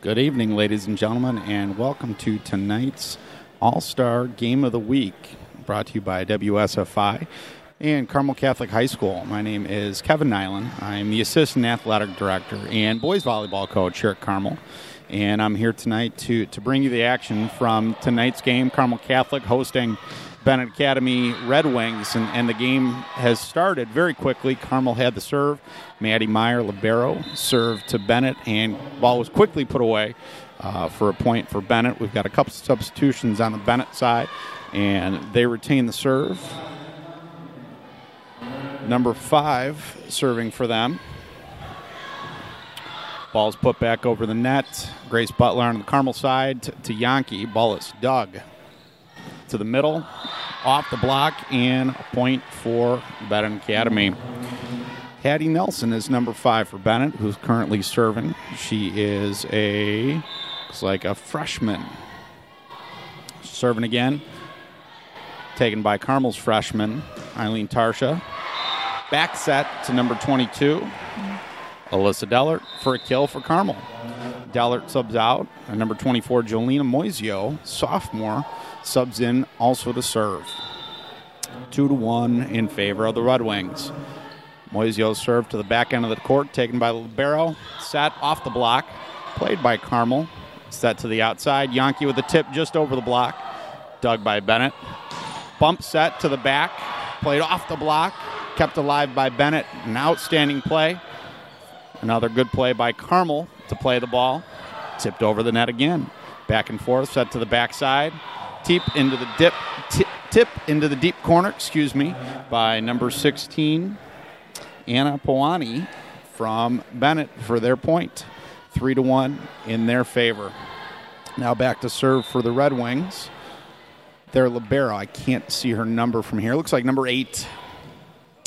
Good evening, ladies and gentlemen, and welcome to tonight's All Star Game of the Week, brought to you by WSFI and Carmel Catholic High School. My name is Kevin Nyland. I'm the Assistant Athletic Director and Boys Volleyball Coach here at Carmel. And I'm here tonight to, to bring you the action from tonight's game. Carmel Catholic hosting Benet Academy Red Wings, and, and the game has started very quickly. Carmel had the serve. Maddie Meyer, Libero, served to Benet, and ball was quickly put away uh, for a point for Benet. We've got a couple substitutions on the Benet side, and they retain the serve. Number five serving for them. Ball's put back over the net. Grace Butler on the Carmel side to, to Yankee. Ball is dug to the middle, off the block, and a point for Benet Academy. Hattie Nelson is number five for Benet, who's currently serving. She is a looks like a freshman. Serving again. Taken by Carmel's freshman, Eileen Tarsha. Back set to number 22, Alyssa Dellert for a kill for Carmel. Dellert subs out. And number 24, Jolena Moisio, sophomore, subs in also to serve. Two to one in favor of the Red Wings. Moisio served to the back end of the court, taken by Libero, set off the block, played by Carmel, set to the outside. Yankee with the tip just over the block, dug by Benet. Bump set to the back, played off the block, kept alive by Benet. An outstanding play. Another good play by Carmel to play the ball. Tipped over the net again. Back and forth, set to the backside. Tip into the dip, tip, tip into the deep corner, excuse me, by number 16, Anna Poani from Benet for their point. Three to one in their favor. Now back to serve for the Red Wings. Their libero, I can't see her number from here. Looks like number eight.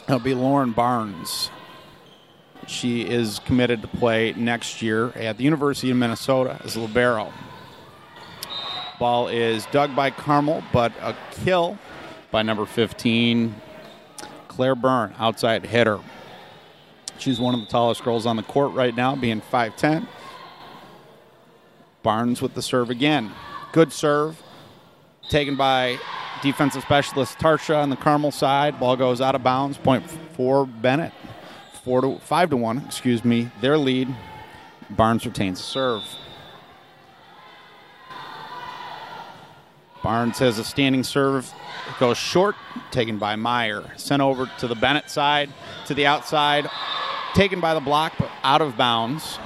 That'll be Lauren Barnes. She is committed to play next year at the University of Minnesota as libero. Ball is dug by Carmel, but a kill by number 15, Claire Byrne, outside hitter. She's one of the tallest girls on the court right now, being 5'10. Barnes with the serve again. Good serve. Taken by defensive specialist Tarsha on the Carmel side. Ball goes out of bounds. Point for Benet. Four to five to one, excuse me. Their lead. Barnes retains serve. Barnes has a standing serve. Goes short, taken by Meyer. Sent over to the Benet side, to the outside. Taken by the block, but out of bounds.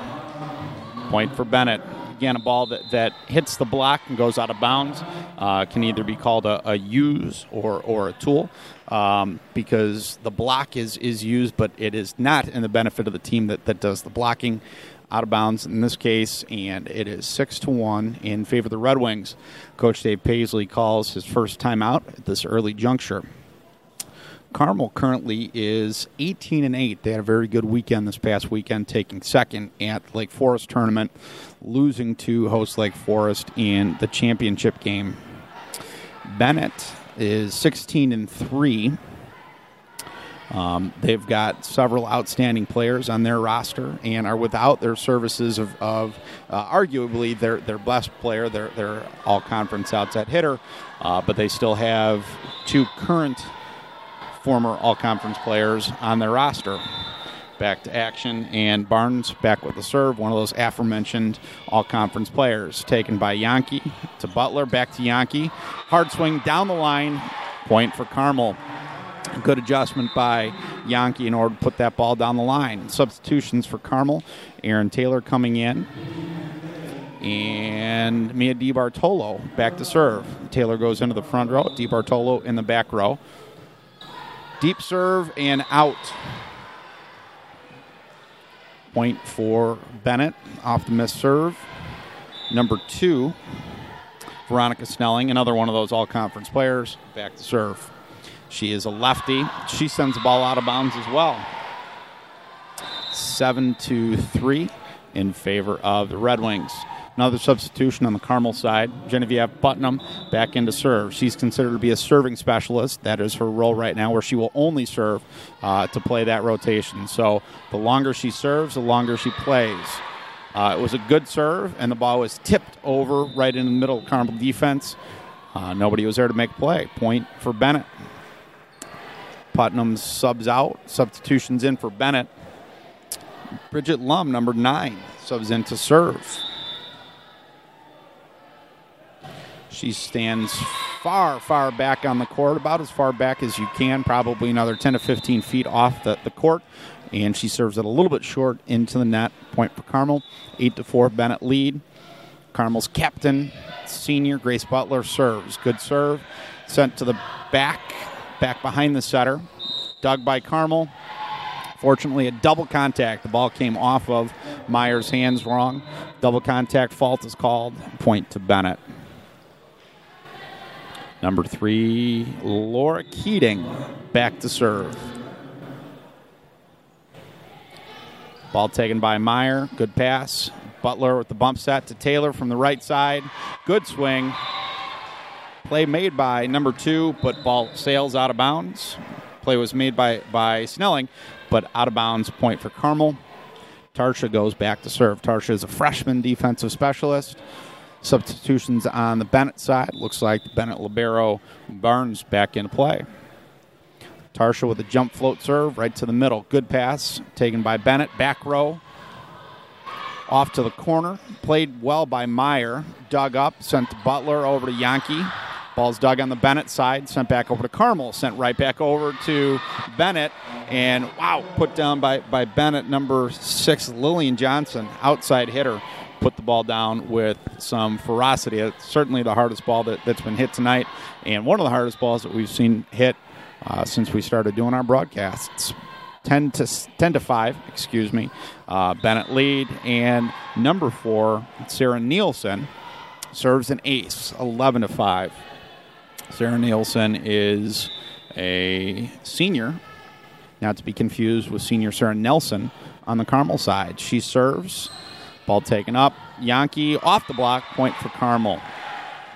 Point for Benet. Again, a ball that, that hits the block and goes out of bounds uh, can either be called a, a use or, or a tool um, because the block is, is used, but it is not in the benefit of the team that, that does the blocking out of bounds in this case, and it is six to one in favor of the Red Wings. Coach Dave Paisley calls his first time out at this early juncture. Carmel currently is 18 and 8. They had a very good weekend this past weekend, taking second at Lake Forest tournament, losing to host Lake Forest in the championship game. Benet is 16 and 3. Um, they've got several outstanding players on their roster and are without their services of, of uh, arguably their, their best player, their, their all conference outside hitter, uh, but they still have two current former all conference players on their roster. Back to action, and Barnes back with the serve, one of those aforementioned all conference players. Taken by Yankee to Butler, back to Yankee. Hard swing down the line, point for Carmel. Good adjustment by Yankee in order to put that ball down the line. Substitutions for Carmel. Aaron Taylor coming in. And Mia DiBartolo back to serve. Taylor goes into the front row. DiBartolo in the back row. Deep serve and out. Point for Benet off the missed serve. Number two, Veronica Snelling, another one of those all conference players, back to serve. She is a lefty. She sends the ball out of bounds as well. Seven to three in favor of the Red Wings. Another substitution on the Carmel side. Genevieve Putnam back into serve. She's considered to be a serving specialist. That is her role right now, where she will only serve uh, to play that rotation. So the longer she serves, the longer she plays. Uh, it was a good serve, and the ball was tipped over right in the middle of Carmel defense. Uh, nobody was there to make play. Point for Benet. Putnam subs out, substitutions in for Benet. Bridget Lum, number nine, subs in to serve. She stands far, far back on the court, about as far back as you can, probably another 10 to 15 feet off the, the court. And she serves it a little bit short into the net. Point for Carmel. 8 to 4, Benet lead. Carmel's captain, senior Grace Butler, serves. Good serve. Sent to the back, back behind the setter. Dug by Carmel. Fortunately, a double contact. The ball came off of Meyer's hands wrong. Double contact fault is called. Point to Benet. Number three, Laura Keating, back to serve. Ball taken by Meyer. Good pass. Butler with the bump set to Taylor from the right side. Good swing. Play made by number two, but ball sails out of bounds. Play was made by, by Snelling, but out of bounds. Point for Carmel. Tarsha goes back to serve. Tarsha is a freshman defensive specialist. Substitutions on the Benet side. Looks like Benet Libero Barnes back into play. Tarsha with a jump float serve right to the middle. Good pass taken by Benet. Back row. Off to the corner. Played well by Meyer. Dug up. Sent to Butler over to Yankee. Ball's dug on the Benet side. Sent back over to Carmel. Sent right back over to Benet. And wow, put down by, by Benet, number six, Lillian Johnson, outside hitter put the ball down with some ferocity. It's certainly the hardest ball that, has been hit tonight, and one of the hardest balls that we've seen hit uh, since we started doing our broadcasts. 10 to 10 to 5, excuse me. Uh, Benet lead and number 4, Sarah Nielsen serves an ace, 11 to 5. Sarah Nielsen is a senior, not to be confused with senior Sarah Nelson on the Carmel side. She serves Ball taken up. Yankee off the block, point for Carmel.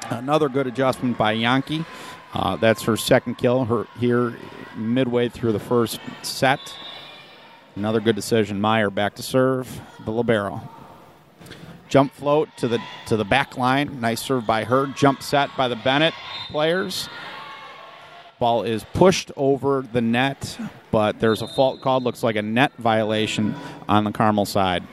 Another good adjustment by Yankee. Uh, that's her second kill her here midway through the first set. Another good decision. Meyer back to serve the libero. Jump float to the to the back line. Nice serve by her. Jump set by the Benet players. Ball is pushed over the net, but there's a fault called. Looks like a net violation on the Carmel side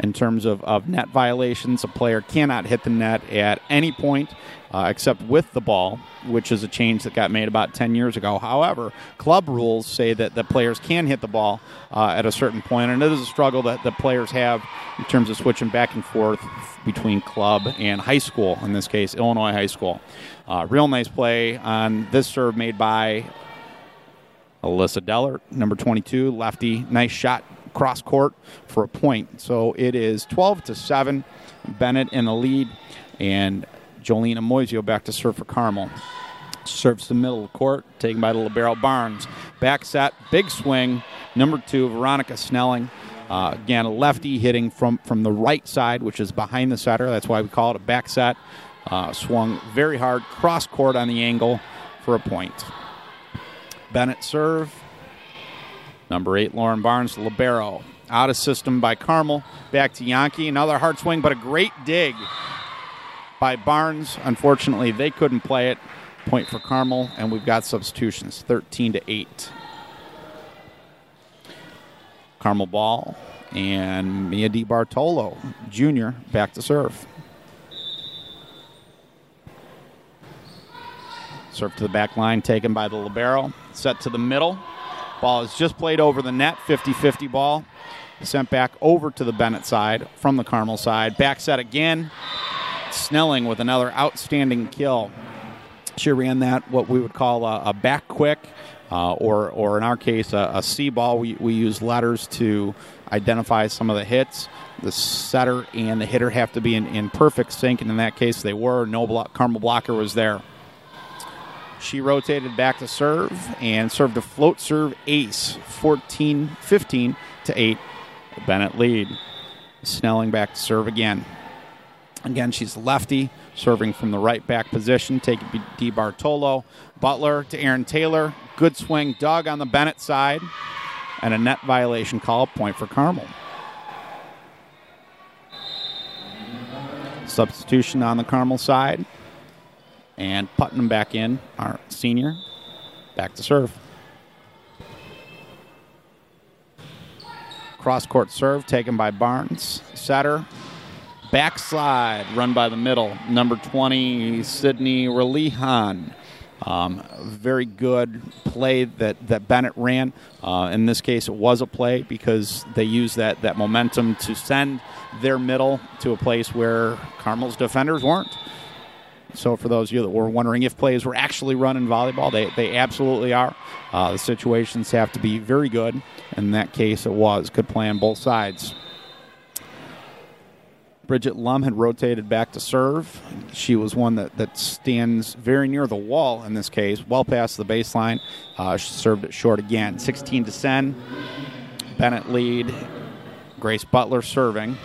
in terms of, of net violations. A player cannot hit the net at any point uh, except with the ball, which is a change that got made about 10 years ago. However, club rules say that the players can hit the ball uh, at a certain point, and it is a struggle that the players have in terms of switching back and forth between club and high school, in this case, Illinois High School. Uh, real nice play on this serve made by Alyssa Dellert, number 22, lefty. Nice shot cross court for a point. So it is 12 to 7. Benet in the lead, and Jolene Moisio back to serve for Carmel. Serves the middle of the court, taken by the Libero Barnes. Back set, big swing. Number two, Veronica Snelling. Uh, again, a lefty hitting from, from the right side, which is behind the setter. That's why we call it a back set. Uh, swung very hard, cross court on the angle for a point. Benet serve. Number eight, Lauren Barnes, Libero. Out of system by Carmel. Back to Yankee. Another hard swing, but a great dig by Barnes. Unfortunately, they couldn't play it. Point for Carmel, and we've got substitutions 13 to 8. Carmel ball, and Mia Di Bartolo, junior, back to serve. Serve to the back line, taken by the Libero. Set to the middle. Ball is just played over the net, 50 50 ball. Sent back over to the Benet side from the Carmel side. Back set again. Snelling with another outstanding kill. She ran that, what we would call a, a back quick, uh, or, or in our case, a, a C ball. We, we use letters to identify some of the hits. The setter and the hitter have to be in, in perfect sync, and in that case, they were. No block, Carmel blocker was there. She rotated back to serve and served a float serve ace, 14 15 to 8. Benet lead. Snelling back to serve again. Again, she's lefty, serving from the right back position. Take D. Bartolo. Butler to Aaron Taylor. Good swing. Dug on the Benet side. And a net violation call, point for Carmel. Substitution on the Carmel side. And Putnam back in, our senior. Back to serve. Cross court serve taken by Barnes. Setter. Backslide run by the middle. Number 20, Sydney Relihan. Um, very good play that, that Benet ran. Uh, in this case, it was a play because they used that, that momentum to send their middle to a place where Carmel's defenders weren't. So, for those of you that were wondering if plays were actually run in volleyball, they, they absolutely are. Uh, the situations have to be very good. In that case, it was. Good play on both sides. Bridget Lum had rotated back to serve. She was one that, that stands very near the wall in this case, well past the baseline. Uh, she served it short again. 16 to 10. Benet lead. Grace Butler serving.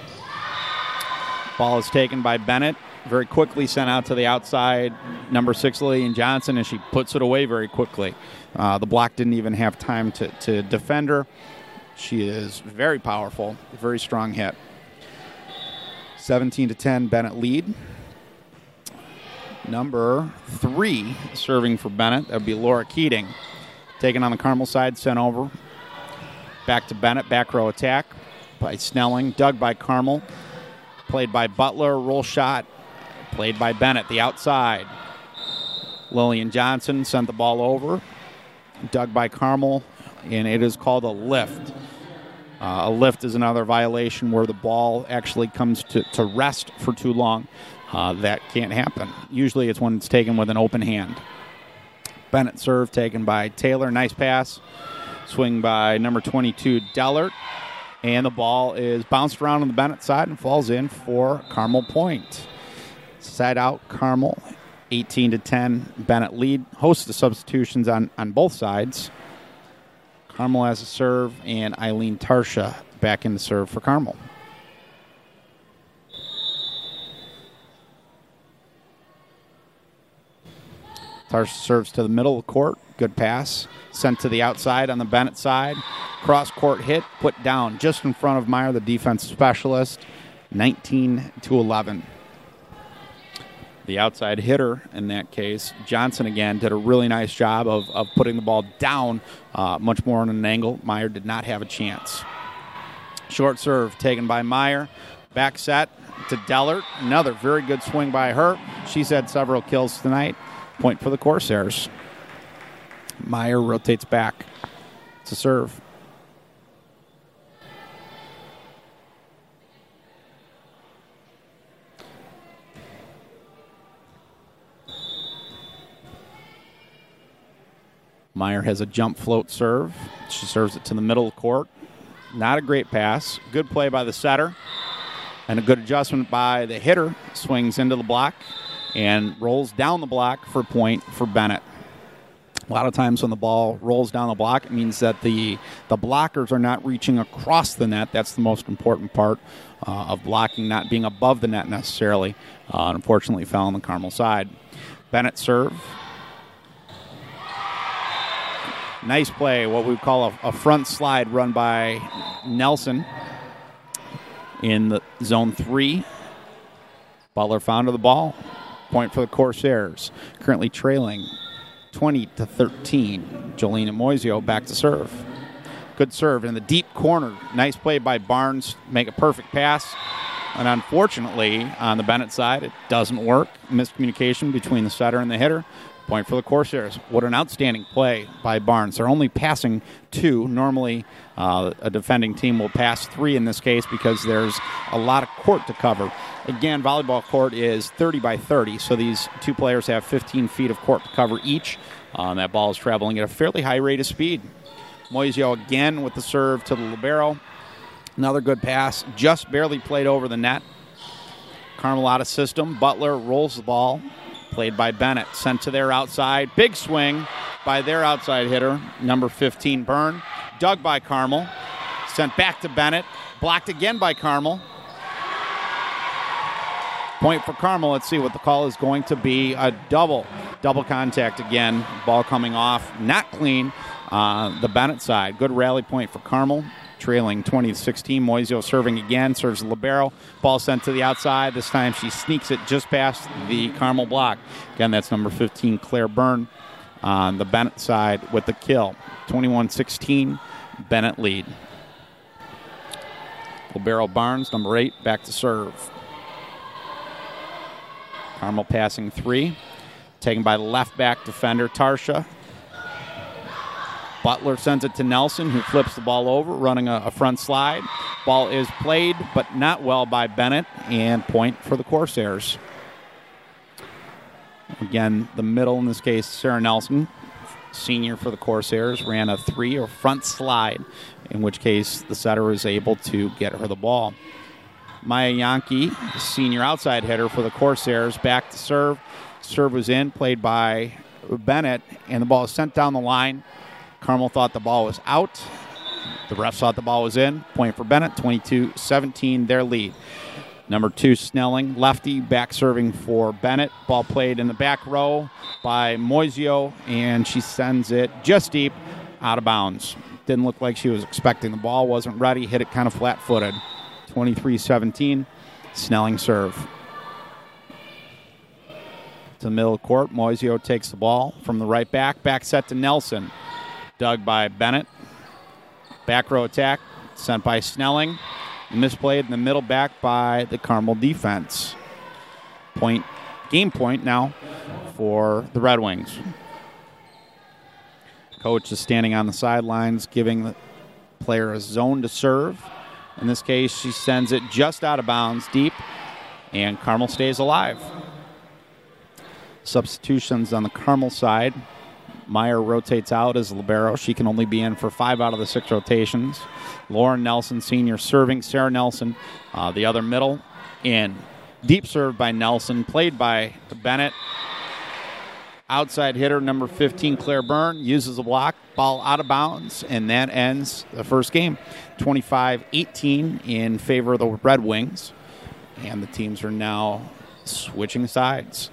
Ball is taken by Benet. Very quickly sent out to the outside. Number six, Lillian Johnson, and she puts it away very quickly. Uh, the block didn't even have time to, to defend her. She is very powerful, very strong hit. 17 to 10, Benet lead. Number three serving for Benet. That would be Laura Keating. Taken on the Carmel side, sent over. Back to Benet, back row attack by Snelling. Dug by Carmel. Played by Butler, roll shot. Played by Benet, the outside. Lillian Johnson sent the ball over. Dug by Carmel, and it is called a lift. Uh, a lift is another violation where the ball actually comes to, to rest for too long. Uh, that can't happen. Usually it's when it's taken with an open hand. Benet serve taken by Taylor. Nice pass. Swing by number 22, Dellert. And the ball is bounced around on the Benet side and falls in for Carmel Point. Side out, Carmel, 18 to 10. Benet lead. Hosts the substitutions on, on both sides. Carmel has a serve, and Eileen Tarsha back in the serve for Carmel. Tarsha serves to the middle of the court. Good pass. Sent to the outside on the Benet side. Cross court hit, put down just in front of Meyer, the defense specialist. 19 to 11 the outside hitter in that case. Johnson again did a really nice job of, of putting the ball down uh, much more on an angle. Meyer did not have a chance. Short serve taken by Meyer. Back set to Dellert. Another very good swing by her. She's had several kills tonight. Point for the Corsairs. Meyer rotates back to serve. Meyer has a jump float serve. She serves it to the middle of court. Not a great pass. Good play by the setter. And a good adjustment by the hitter. Swings into the block and rolls down the block for point for Benet. A lot of times when the ball rolls down the block, it means that the, the blockers are not reaching across the net. That's the most important part uh, of blocking, not being above the net necessarily. Uh, unfortunately, fell on the Carmel side. Benet serve Nice play, what we call a, a front slide run by Nelson in the zone three. Butler found to the ball. Point for the Corsairs. Currently trailing 20 to 13. Jolene Moisio back to serve. Good serve in the deep corner. Nice play by Barnes. Make a perfect pass. And unfortunately, on the Benet side, it doesn't work. Miscommunication between the setter and the hitter. Point for the Corsairs. What an outstanding play by Barnes. They're only passing two. Normally, uh, a defending team will pass three in this case because there's a lot of court to cover. Again, volleyball court is 30 by 30, so these two players have 15 feet of court to cover each. Uh, that ball is traveling at a fairly high rate of speed. Moisio again with the serve to the Libero. Another good pass, just barely played over the net. Carmelata system. Butler rolls the ball played by Benet. Sent to their outside. Big swing by their outside hitter, number 15, Byrne. Dug by Carmel. Sent back to Benet. Blocked again by Carmel. Point for Carmel. Let's see what the call is going to be. A double. Double contact again. Ball coming off. Not clean. Uh, the Benet side. Good rally point for Carmel. Trailing 20 to 16. Moisio serving again, serves libero. Ball sent to the outside. This time she sneaks it just past the Carmel block. Again, that's number 15, Claire Byrne on the Benet side with the kill. 21 16, Benet lead. Libero Barnes, number eight, back to serve. Carmel passing three. Taken by the left back defender, Tarsha. Butler sends it to Nelson, who flips the ball over, running a, a, front slide. Ball is played, but not well by Benet, and point for the Corsairs. Again, the middle in this case, Sarah Nelson, senior for the Corsairs, ran a three or front slide, in which case the setter was able to get her the ball. Maya Yankee, senior outside hitter for the Corsairs, back to serve. Serve was in, played by Benet, and the ball is sent down the line. Carmel thought the ball was out. The refs thought the ball was in. Point for Benet, 22 17, their lead. Number two, Snelling, lefty, back serving for Benet. Ball played in the back row by Moisio, and she sends it just deep out of bounds. Didn't look like she was expecting the ball, wasn't ready, hit it kind of flat footed. 23 17, Snelling serve. To the middle court, Moisio takes the ball from the right back. Back set to Nelson. Dug by Benet. Back row attack sent by Snelling. Misplayed in the middle back by the Carmel defense. Point, game point now for the Red Wings. Coach is standing on the sidelines, giving the player a zone to serve. In this case, she sends it just out of bounds, deep, and Carmel stays alive. Substitutions on the Carmel side. Meyer rotates out as libero. She can only be in for five out of the six rotations. Lauren Nelson, senior, serving. Sarah Nelson, uh, the other middle, in. Deep serve by Nelson, played by Benet. Outside hitter, number 15, Claire Byrne, uses a block, ball out of bounds, and that ends the first game 25 18 in favor of the Red Wings. And the teams are now switching sides.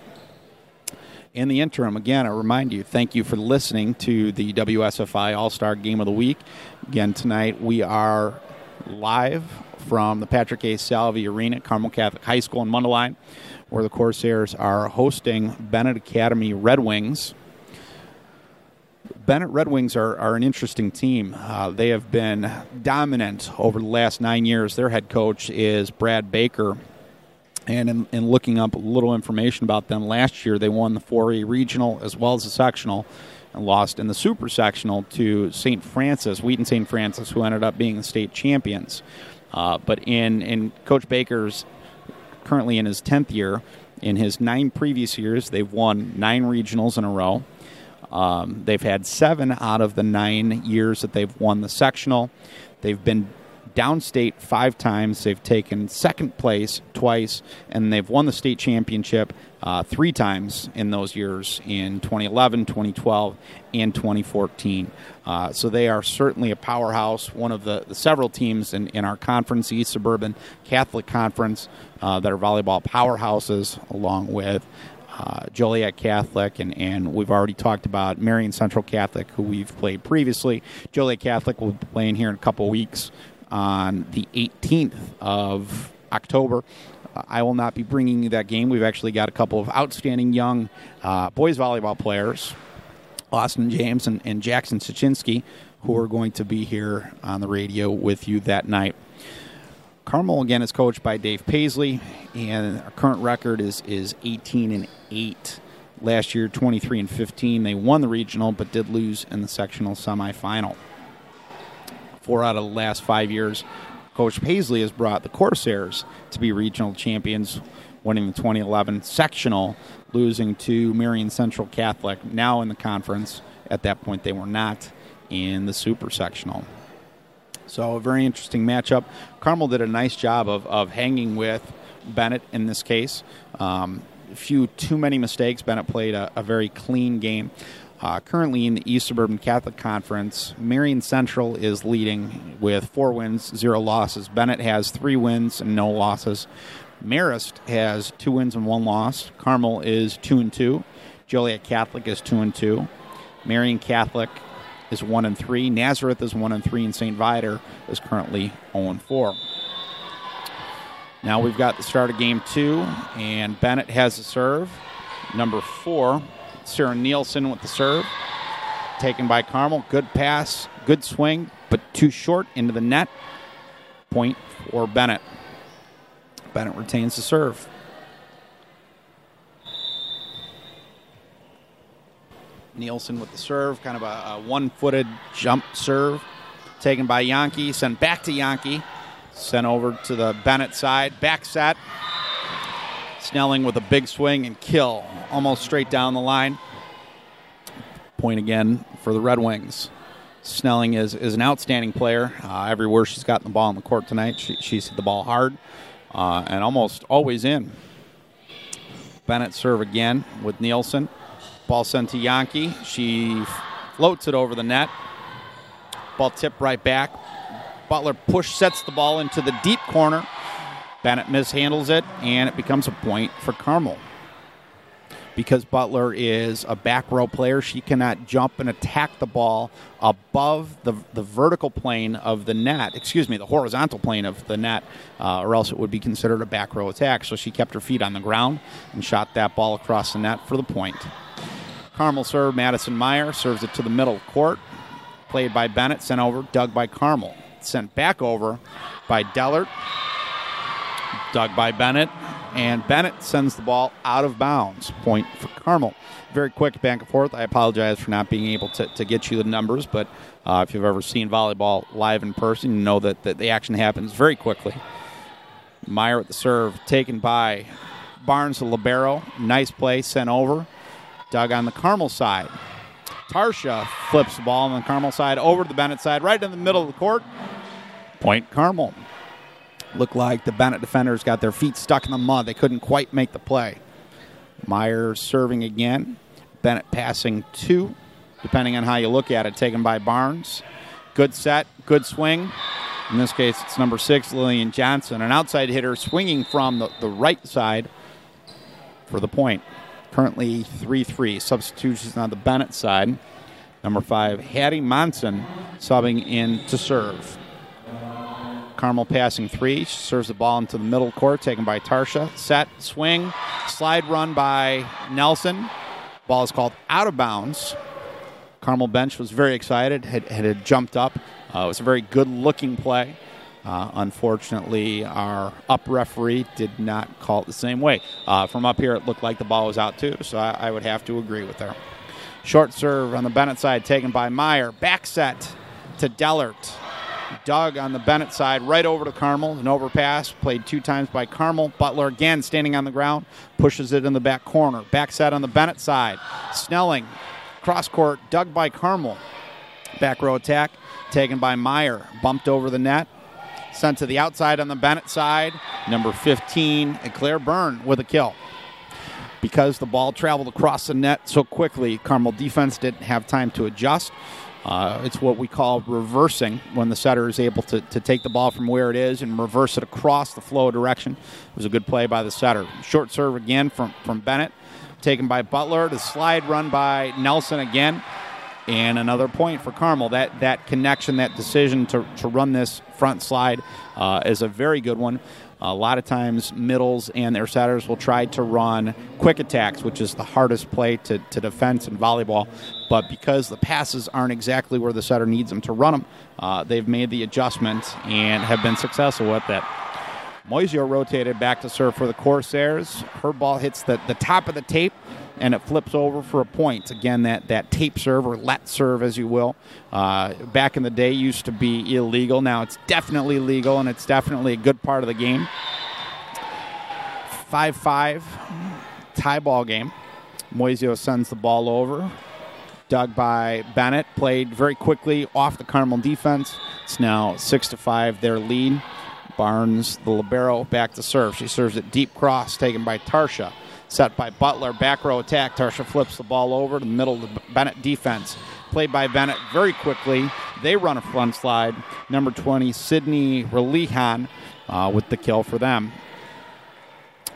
In the interim, again, I remind you, thank you for listening to the WSFI All Star Game of the Week. Again, tonight we are live from the Patrick A. Salvi Arena at Carmel Catholic High School in Mundelein, where the Corsairs are hosting Benet Academy Red Wings. Benet Red Wings are, are an interesting team. Uh, they have been dominant over the last nine years. Their head coach is Brad Baker, and in, in, looking up a little information about them, last year they won the 4A regional as well as the sectional and lost in the super sectional to St. Francis, Wheaton St. Francis, who ended up being the state champions. Uh, but in, in Coach Baker's currently in his 10th year, in his nine previous years, they've won nine regionals in a row. Um, they've had seven out of the nine years that they've won the sectional. They've been downstate five times. They've taken second place twice, and they've won the state championship uh, three times in those years in 2011, 2012, and 2014. Uh, so they are certainly a powerhouse, one of the, the several teams in, in our conference, the East Suburban Catholic Conference, uh, that are volleyball powerhouses, along with uh, Joliet Catholic, and, and we've already talked about Marion Central Catholic, who we've played previously. Joliet Catholic will be playing here in a couple weeks on the 18th of October. Uh, I will not be bringing you that game. We've actually got a couple of outstanding young uh, boys volleyball players, Austin James and, and Jackson Sachinski, who are going to be here on the radio with you that night. Carmel again is coached by Dave Paisley, and our current record is is 18 and 8. Last year, 23 and 15. They won the regional, but did lose in the sectional semifinal four out of the last five years, Coach Paisley has brought the Corsairs to be regional champions, winning the 2011 sectional, losing to Marion Central Catholic, now in the conference. At that point, they were not in the super sectional. So, a very interesting matchup. Carmel did a nice job of, of hanging with Benet in this case. Um, few too many mistakes. Benet played a, a very clean game. Uh, currently in the East Suburban Catholic Conference, Marion Central is leading with four wins, zero losses. Benet has three wins and no losses. Marist has two wins and one loss. Carmel is two and two. Joliet Catholic is two and two. Marion Catholic is one and three. Nazareth is one and three, and St. Viator is currently 0 and four. Now we've got the start of game two, and Benet has the serve. Number four, Sarah Nielsen with the serve. Taken by Carmel. Good pass, good swing, but too short into the net. Point for Benet. Benet retains the serve. Nielsen with the serve, kind of a, a one footed jump serve. Taken by Yankee, sent back to Yankee. Sent over to the Benet side. Back set. Snelling with a big swing and kill. Almost straight down the line. Point again for the Red Wings. Snelling is, is an outstanding player. Uh, everywhere she's gotten the ball on the court tonight, she, she's hit the ball hard uh, and almost always in. Benet serve again with Nielsen. Ball sent to Yankee. She floats it over the net. Ball tipped right back. Butler push sets the ball into the deep corner. Benet mishandles it, and it becomes a point for Carmel. Because Butler is a back row player, she cannot jump and attack the ball above the, the vertical plane of the net, excuse me, the horizontal plane of the net, uh, or else it would be considered a back row attack. So she kept her feet on the ground and shot that ball across the net for the point. Carmel serve, Madison Meyer serves it to the middle court. Played by Benet, sent over, dug by Carmel sent back over by Dellert, dug by Benet, and Benet sends the ball out of bounds. Point for Carmel. Very quick back and forth. I apologize for not being able to, to get you the numbers, but uh, if you've ever seen volleyball live in person, you know that, that the action happens very quickly. Meyer at the serve, taken by Barnes, the Libero. Nice play, sent over. Dug on the Carmel side. Tarsha flips the ball on the Carmel side over to the Benet side, right in the middle of the court. Point Carmel. Looked like the Benet defenders got their feet stuck in the mud. They couldn't quite make the play. Myers serving again. Benet passing two, depending on how you look at it, taken by Barnes. Good set, good swing. In this case, it's number six, Lillian Johnson, an outside hitter swinging from the, the right side for the point. Currently 3 3. Substitutions on the Benet side. Number five, Hattie Monson subbing in to serve. Carmel passing three. She serves the ball into the middle court, taken by Tarsha. Set, swing, slide run by Nelson. Ball is called out of bounds. Carmel bench was very excited, had, had jumped up. Uh, it was a very good looking play. Uh, unfortunately, our up referee did not call it the same way. Uh, from up here, it looked like the ball was out too, so I, I, would have to agree with her. Short serve on the Benet side taken by Meyer. Back set to Dellert. Dug on the Benet side, right over to Carmel. An overpass played two times by Carmel. Butler again standing on the ground, pushes it in the back corner. Back set on the Benet side. Snelling, cross court, dug by Carmel. Back row attack taken by Meyer. Bumped over the net. Sent to the outside on the Benet side. Number 15, Claire Byrne with a kill. Because the ball traveled across the net so quickly, Carmel defense didn't have time to adjust. Uh, it's what we call reversing when the setter is able to, to take the ball from where it is and reverse it across the flow direction. It was a good play by the setter. Short serve again from, from Benet, taken by Butler. The slide run by Nelson again. And another point for Carmel. That that connection, that decision to, to run this front slide uh, is a very good one. A lot of times, middles and their setters will try to run quick attacks, which is the hardest play to, to defense in volleyball. But because the passes aren't exactly where the setter needs them to run them, uh, they've made the adjustment and have been successful with that. Moisio rotated back to serve for the Corsairs. Her ball hits the, the top of the tape and it flips over for a point. Again, that, that tape serve or let serve, as you will, uh, back in the day used to be illegal. Now it's definitely legal, and it's definitely a good part of the game. 5 5 tie ball game. Moisio sends the ball over. Dug by Benet, played very quickly off the Carmel defense. It's now 6 to 5 their lead. Barnes, the Libero, back to serve. She serves it deep cross, taken by Tarsha set by Butler. Back row attack. Tarsha flips the ball over to the middle of the Benet defense. Played by Bennett very quickly. They run a front slide. Number 20, Sydney Relihan, uh, with the kill for them.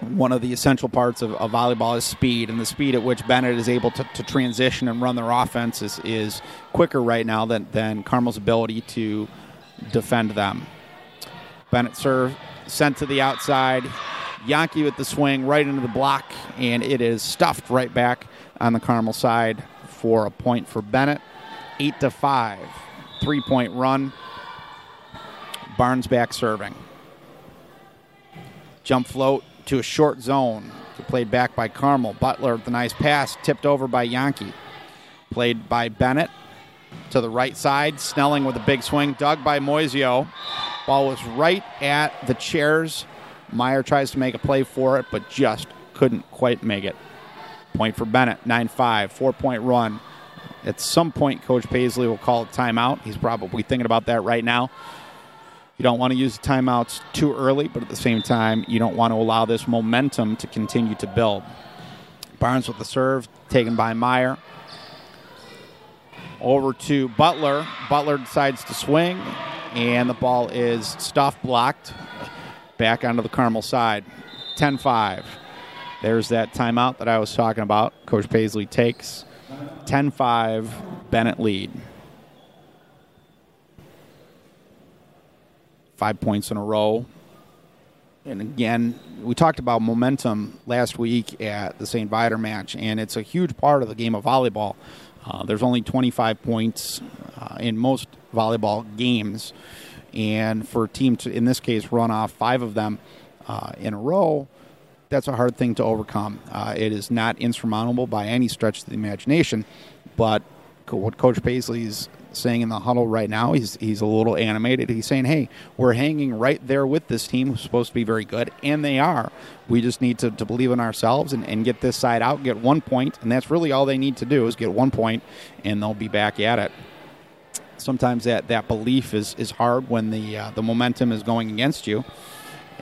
one of the essential parts of, of, volleyball is speed, and the speed at which Bennett is able to, to transition and run their offense is, is quicker right now than, than Carmel's ability to defend them. Benet serve sent to the outside. Yankee with the swing right into the block, and it is stuffed right back on the Carmel side for a point for Benet. Eight to five, three point run. Barnes back serving. Jump float to a short zone. Played back by Carmel. Butler with the nice pass, tipped over by Yankee. Played by Benet to the right side. Snelling with a big swing, dug by Moisio. Ball was right at the chairs. Meyer tries to make a play for it, but just couldn't quite make it. Point for Benet, 9 5, four point run. At some point, Coach Paisley will call a timeout. He's probably thinking about that right now. You don't want to use the timeouts too early, but at the same time, you don't want to allow this momentum to continue to build. Barnes with the serve, taken by Meyer. Over to Butler. Butler decides to swing, and the ball is stuff blocked back onto the Carmel side. 10 5. There's that timeout that I was talking about. Coach Paisley takes 10 5, Benet lead. five points in a row. And again, we talked about momentum last week at the St. Viator match, and it's a huge part of the game of volleyball. Uh, there's only 25 points uh, in most volleyball games, and for a team to, in this case, run off five of them uh, in a row, that's a hard thing to overcome. Uh, it is not insurmountable by any stretch of the imagination, but what Coach Paisley's saying in the huddle right now. He's he's a little animated. He's saying, "Hey, we're hanging right there with this team who's supposed to be very good, and they are. We just need to, to believe in ourselves and, and get this side out, get one point, and that's really all they need to do is get one point, and they'll be back at it." Sometimes that, that belief is, is hard when the uh, the momentum is going against you,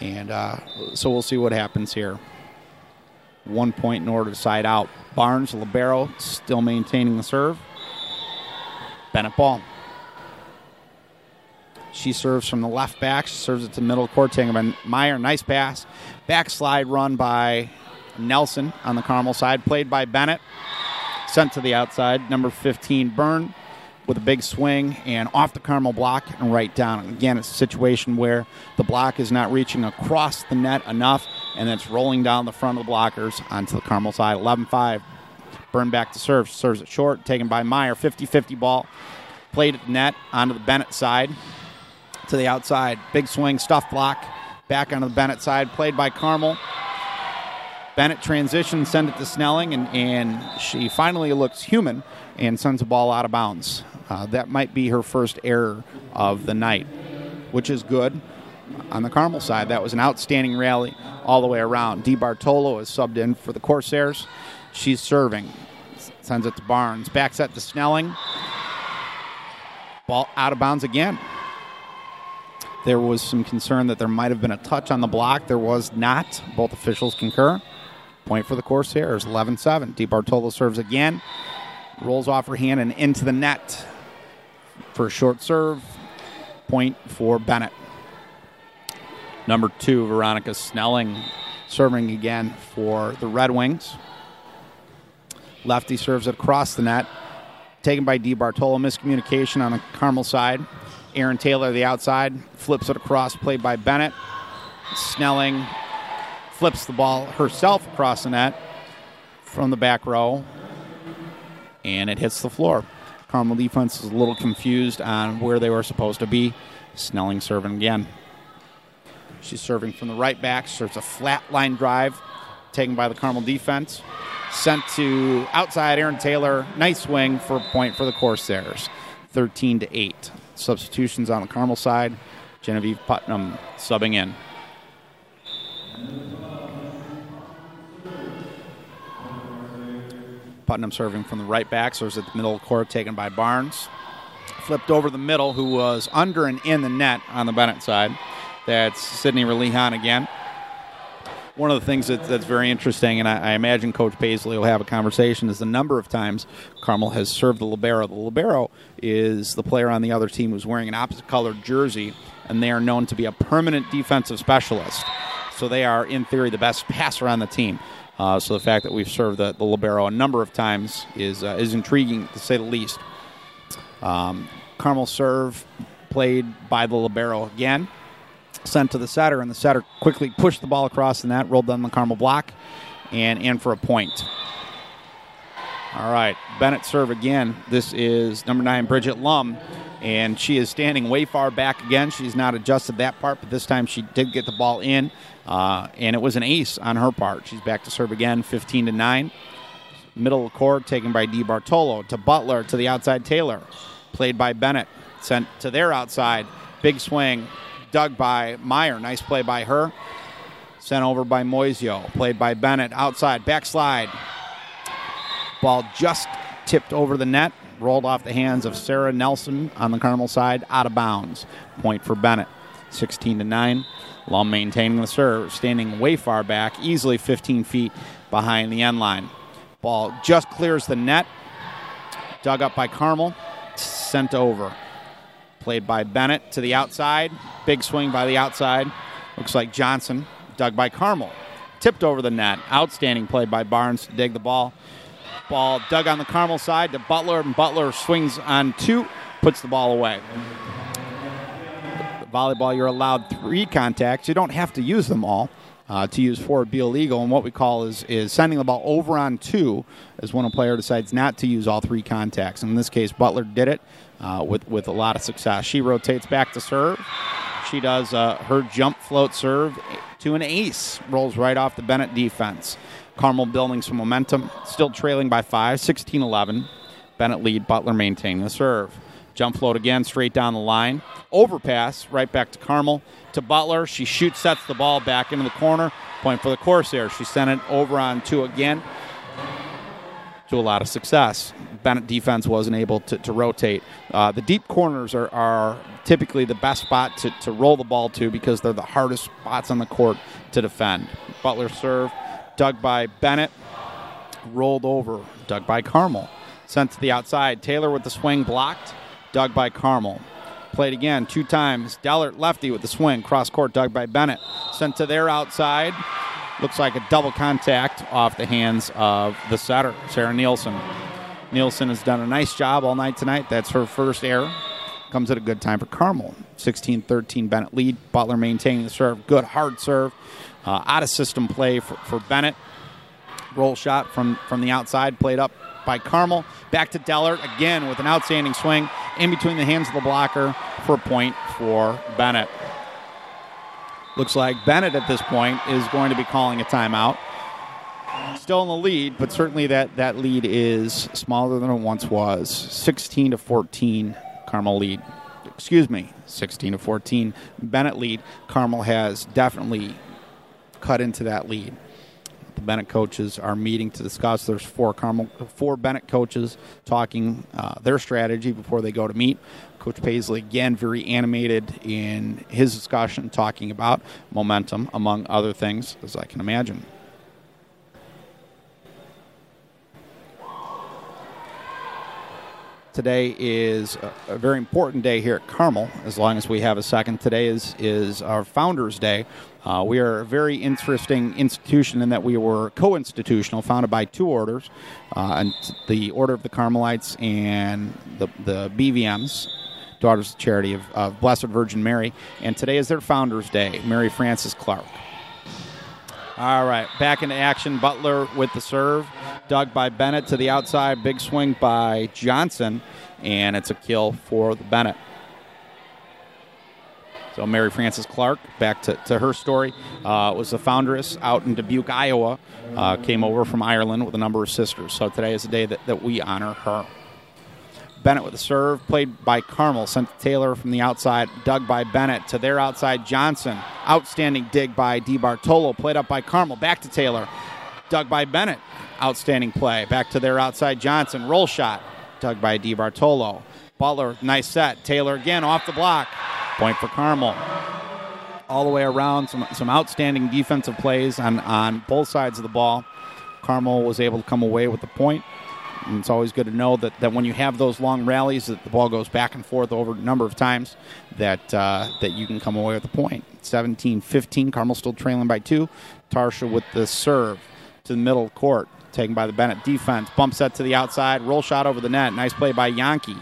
and uh, so we'll see what happens here. One point in order to side out. Barnes, Libero, still maintaining the serve. Benet Ball. She serves from the left back. She serves it to middle court. Tangerman Meyer, nice pass. Backslide run by Nelson on the Carmel side. Played by Benet. Sent to the outside. Number 15, Byrne with a big swing and off the Carmel block and right down. Again, it's a situation where the block is not reaching across the net enough and it's rolling down the front of the blockers onto the Carmel side. 11 5. Byrne back to serve. Serves it short. Taken by Meyer. 50 50 ball. Played at the net onto the Benet side. To the outside. Big swing. Stuff block. Back onto the Benet side. Played by Carmel. Benet transition, send it to Snelling, and, and she finally looks human and sends the ball out of bounds. Uh, that might be her first error of the night, which is good. On the Carmel side, that was an outstanding rally all the way around. Di Bartolo is subbed in for the Corsairs. She's serving. Sends it to Barnes. Back set to Snelling. Ball out of bounds again. There was some concern that there might have been a touch on the block. There was not. Both officials concur. Point for the Corsairs, 11 7. Bartolo serves again. Rolls off her hand and into the net for a short serve. Point for Benet. Number two, Veronica Snelling serving again for the Red Wings. Lefty serves it across the net. Taken by Di Bartolo. Miscommunication on the Carmel side. Aaron Taylor, the outside, flips it across, played by Benet. Snelling flips the ball herself across the net from the back row, and it hits the floor. Carmel defense is a little confused on where they were supposed to be. Snelling serving again. She's serving from the right back, serves a flat line drive taken by the Carmel defense sent to outside Aaron Taylor. Nice swing for a point for the Corsairs. 13 to 8. Substitutions on the Carmel side. Genevieve Putnam subbing in. Putnam serving from the right back, so it's at the middle of the court, taken by Barnes. Flipped over the middle, who was under and in the net on the Benet side. That's Sydney Relihan again one of the things that, that's very interesting, and I, I, imagine Coach Paisley will have a conversation, is the number of times Carmel has served the libero. The libero is the player on the other team who's wearing an opposite colored jersey, and they are known to be a permanent defensive specialist. So they are, in theory, the best passer on the team. Uh, so the fact that we've served the, the libero a number of times is uh, is intriguing to say the least. Um, Carmel serve played by the libero again, sent to the setter, and the setter quickly pushed the ball across the net, rolled down the Carmel block, and in for a point. All right, Benet serve again. This is number nine, Bridget Lum, and she is standing way far back again. She's not adjusted that part, but this time she did get the ball in, uh, and it was an ace on her part. She's back to serve again, 15 to 9. Middle court taken by Di Bartolo to Butler to the outside Taylor, played by Benet, sent to their outside. Big swing, dug by Meyer. Nice play by her. Sent over by Moisio, played by Benet outside, backslide. Ball just tipped over the net, rolled off the hands of Sarah Nelson on the Carmel side, out of bounds. Point for Benet, 16 to 9. Lum maintaining the serve, standing way far back, easily 15 feet behind the end line. Ball just clears the net, dug up by Carmel, sent over. Played by Benet to the outside, big swing by the outside. Looks like Johnson, dug by Carmel, tipped over the net. Outstanding play by Barnes to dig the ball ball dug on the Carmel side to Butler, and Butler swings on two, puts the ball away. Volleyball, you're allowed three contacts. You don't have to use them all. Uh, to use four would be illegal, and what we call is is sending the ball over on two is when a player decides not to use all three contacts. In this case, Butler did it uh, with with a lot of success. She rotates back to serve. She does uh, her jump float serve to an ace, rolls right off the Benet defense. Carmel building some momentum, still trailing by five, 16 11. Benet lead, Butler maintaining the serve. Jump float again, straight down the line. Overpass, right back to Carmel. To Butler, she shoots, sets the ball back into the corner. Point for the Corsair. She sent it over on two again to a lot of success. Benet defense wasn't able to, to rotate. Uh, the deep corners are, are typically the best spot to, to roll the ball to because they're the hardest spots on the court to defend. Butler serve, dug by Benet, rolled over, dug by Carmel. Sent to the outside. Taylor with the swing blocked, dug by Carmel. Played again two times. Dellert lefty with the swing, cross court, dug by Benet. Sent to their outside. Looks like a double contact off the hands of the setter, Sarah Nielsen. Nielsen has done a nice job all night tonight. That's her first error. Comes at a good time for Carmel. 16 13 Benet lead. Butler maintaining the serve. Good hard serve. Uh, out of system play for, for Benet. Roll shot from, from the outside, played up by Carmel. Back to Dellert again with an outstanding swing in between the hands of the blocker for a point for Benet. Looks like Benet at this point is going to be calling a timeout. Still in the lead, but certainly that, that lead is smaller than it once was. 16 to 14, Carmel lead. Excuse me, 16 to 14, Benet lead. Carmel has definitely cut into that lead. The Benet coaches are meeting to discuss. There's four Carmel, four Benet coaches talking uh, their strategy before they go to meet. Coach Paisley again very animated in his discussion, talking about momentum among other things, as I can imagine. Today is a, very important day here at Carmel. As long as we have a second, today is is our Founders Day. Uh, we are a very interesting institution in that we were co-institutional, founded by two orders, uh, the Order of the Carmelites and the the BVMs, Daughters of Charity of, of Blessed Virgin Mary. And today is their Founders Day. Mary Frances Clark. All right, back into action. Butler with the serve. Dug by Benet to the outside. Big swing by Johnson. And it's a kill for the Benet. So Mary Frances Clark, back to, to her story, uh, was a foundress out in Dubuque, Iowa. Uh, came over from Ireland with a number of sisters. So today is the day that, that we honor her. Benet with a serve, played by Carmel, sent to Taylor from the outside, dug by Benet to their outside Johnson. Outstanding dig by Di Bartolo, played up by Carmel, back to Taylor, dug by Benet. Outstanding play, back to their outside Johnson, roll shot, dug by Di Bartolo. Butler, nice set. Taylor again off the block, point for Carmel. All the way around, some some outstanding defensive plays on on both sides of the ball. Carmel was able to come away with the point. And it's always good to know that, that when you have those long rallies, that the ball goes back and forth over a number of times, that uh, that you can come away with a point. 17 15. Carmel still trailing by two. Tarsha with the serve to the middle court, taken by the Benet defense. Bump set to the outside, roll shot over the net. Nice play by Yankee.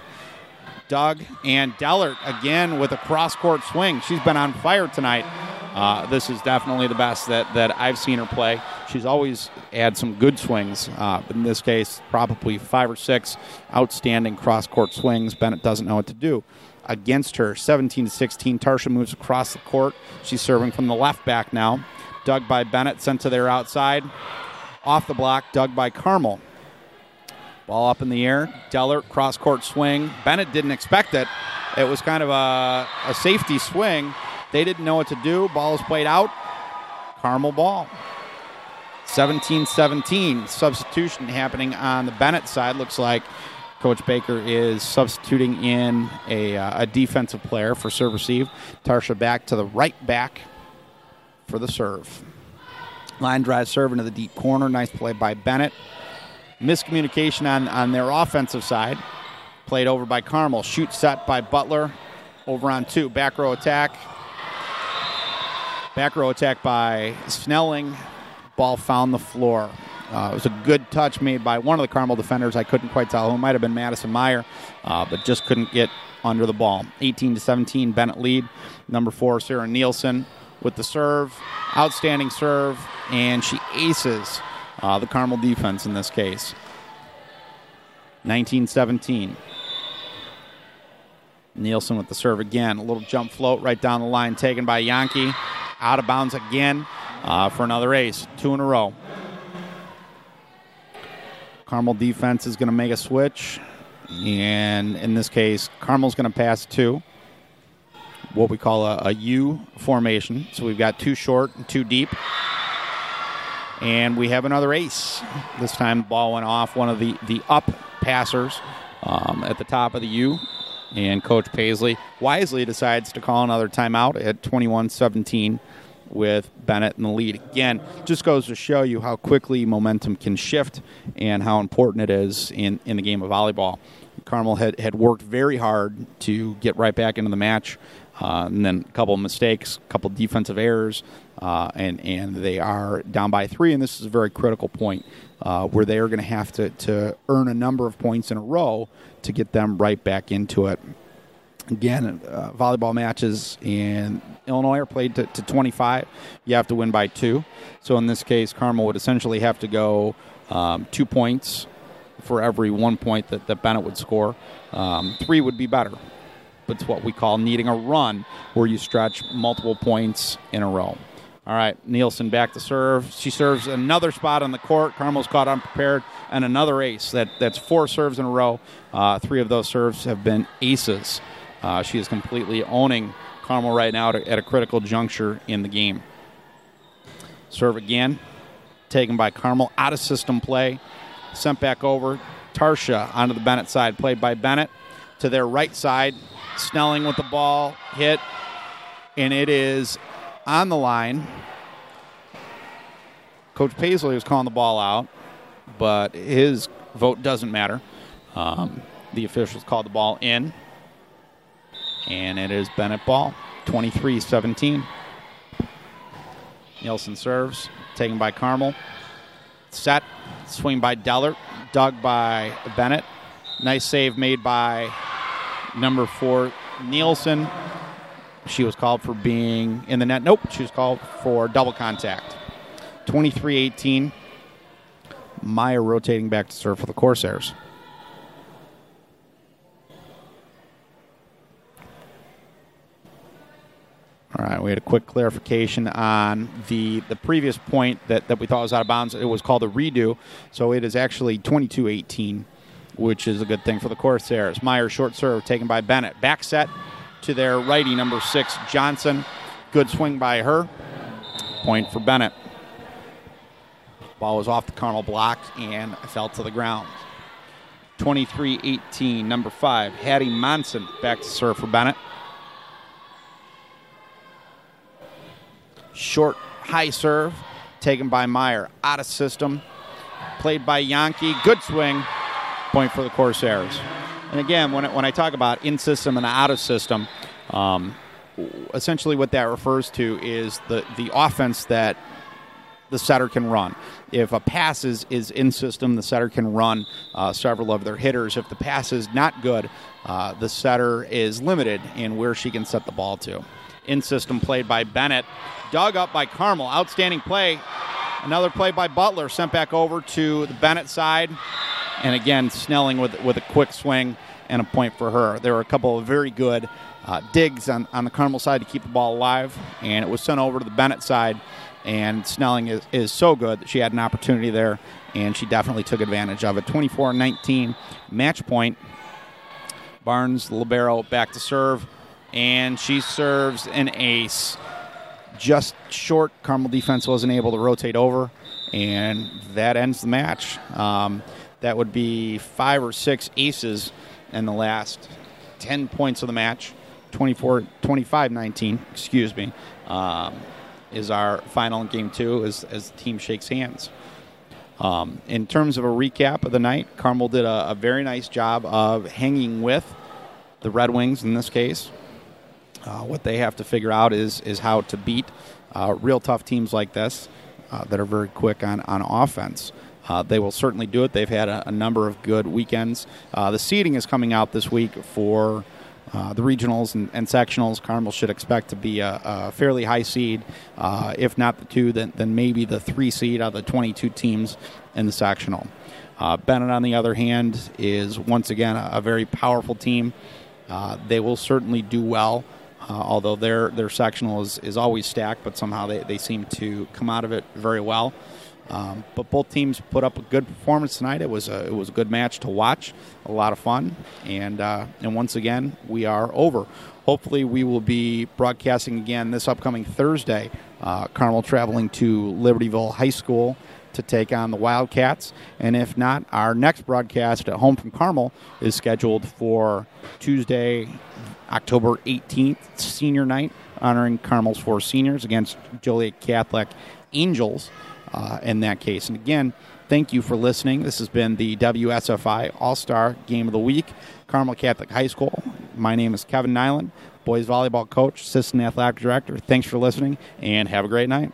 Dug and Dellert again with a cross court swing. She's been on fire tonight. Uh, this is definitely the best that, that I've seen her play. She's always had some good swings, uh, but in this case, probably five or six outstanding cross court swings. Benet doesn't know what to do. Against her, 17 to 16. Tarsha moves across the court. She's serving from the left back now. Dug by Benet, sent to their outside. Off the block, dug by Carmel. Ball up in the air. Dellert, cross court swing. Benet didn't expect it. It was kind of a, a safety swing. They didn't know what to do. Ball is played out. Carmel ball. 17 17. Substitution happening on the Benet side. Looks like Coach Baker is substituting in a, uh, a defensive player for serve receive. Tarsha back to the right back for the serve. Line drive serve into the deep corner. Nice play by Benet. Miscommunication on, on their offensive side. Played over by Carmel. Shoot set by Butler. Over on two. Back row attack. Back row attack by Snelling. Ball found the floor. Uh, it was a good touch made by one of the Carmel defenders. I couldn't quite tell who. It might have been Madison Meyer, uh, but just couldn't get under the ball. 18 to 17, Benet lead. Number four, Sarah Nielsen with the serve. Outstanding serve, and she aces uh, the Carmel defense in this case. 19 17. Nielsen with the serve again. A little jump float right down the line, taken by Yankee. Out of bounds again uh, for another ace. Two in a row. Carmel defense is going to make a switch. And in this case, Carmel's going to pass two. What we call a, a U formation. So we've got two short and two deep. And we have another ace. This time the ball went off one of the, the up passers um, at the top of the U. And Coach Paisley wisely decides to call another timeout at 21 17 with Benet in the lead. Again, just goes to show you how quickly momentum can shift and how important it is in, in the game of volleyball. Carmel had, had worked very hard to get right back into the match, uh, and then a couple of mistakes, a couple of defensive errors, uh, and, and they are down by three, and this is a very critical point uh, where they are going to have to, to earn a number of points in a row to get them right back into it again, uh, volleyball matches in Illinois are played to, to, 25. You have to win by two. So in this case, Carmel would essentially have to go um, two points for every one point that, that Benet would score. Um, three would be better. But it's what we call needing a run where you stretch multiple points in a row. All right, Nielsen back to serve. She serves another spot on the court. Carmel's caught unprepared, and another ace. That that's four serves in a row. Uh, three of those serves have been aces. Uh, she is completely owning Carmel right now at a critical juncture in the game. Serve again, taken by Carmel out of system play, sent back over. Tarsha onto the Benet side, played by Benet to their right side. Snelling with the ball, hit, and it is on the line. Coach Paisley was calling the ball out, but his vote doesn't matter. Um, the officials called the ball in. And it is Benet ball, 23 17. Nielsen serves, taken by Carmel. Set, swing by Dellert, dug by Benet. Nice save made by number four, Nielsen. She was called for being in the net. Nope, she was called for double contact. 23 18. Meyer rotating back to serve for the Corsairs. All right, we had a quick clarification on the the previous point that, that we thought was out of bounds. It was called a redo, so it is actually 22-18, which is a good thing for the Corsairs. Meyer short serve taken by Benet. Back set to their righty, number six Johnson. Good swing by her. Point for Benet. Ball was off the Carmel block and fell to the ground. 23-18, number five Hattie Monson back to serve for Benet. Short high serve taken by Meyer. Out of system. Played by Yankee. Good swing. Point for the Corsairs. And again, when, when I talk about in system and out of system, um, essentially what that refers to is the the offense that the setter can run. If a pass is, is in system, the setter can run uh, several of their hitters. If the pass is not good, uh, the setter is limited in where she can set the ball to. In system played by Benet, dug up by Carmel. Outstanding play. Another play by Butler, sent back over to the Benet side. And again, Snelling with, with a quick swing and a point for her. There were a couple of very good uh, digs on, on the Carmel side to keep the ball alive, and it was sent over to the Benet side. And Snelling is, is so good that she had an opportunity there, and she definitely took advantage of it. 24 19, match point. Barnes, the Libero, back to serve, and she serves an ace. Just short. Carmel defense wasn't able to rotate over, and that ends the match. Um, that would be five or six aces in the last 10 points of the match. 24 25 19, excuse me, um, is our final in game two as, as the team shakes hands. Um, in terms of a recap of the night, Carmel did a, a, very nice job of hanging with the Red Wings in this case. Uh, what they have to figure out is is how to beat uh, real tough teams like this uh, that are very quick on, on offense. Uh, they will certainly do it. They've had a, a number of good weekends. Uh, the seeding is coming out this week for uh, the regionals and, and, sectionals. Carmel should expect to be a, a fairly high seed. Uh, if not the two, then, then maybe the three seed out of the 22 teams in the sectional. Uh, Benet, on the other hand, is once again a, a very powerful team. Uh, they will certainly do well. Uh, although their their sectional is, is always stacked, but somehow they, they seem to come out of it very well. Um, but both teams put up a good performance tonight. It was a it was a good match to watch, a lot of fun, and uh, and once again we are over. Hopefully we will be broadcasting again this upcoming Thursday. Uh, Carmel traveling to Libertyville High School to take on the Wildcats, and if not, our next broadcast at home from Carmel is scheduled for Tuesday, October 18th, senior night, honoring Carmel's four seniors against Joliet Catholic Angels uh, in that case. And again, thank you for listening. This has been the WSFI All Star Game of the Week, Carmel Catholic High School. My name is Kevin Nyland, boys volleyball coach, assistant athletic director. Thanks for listening, and have a great night.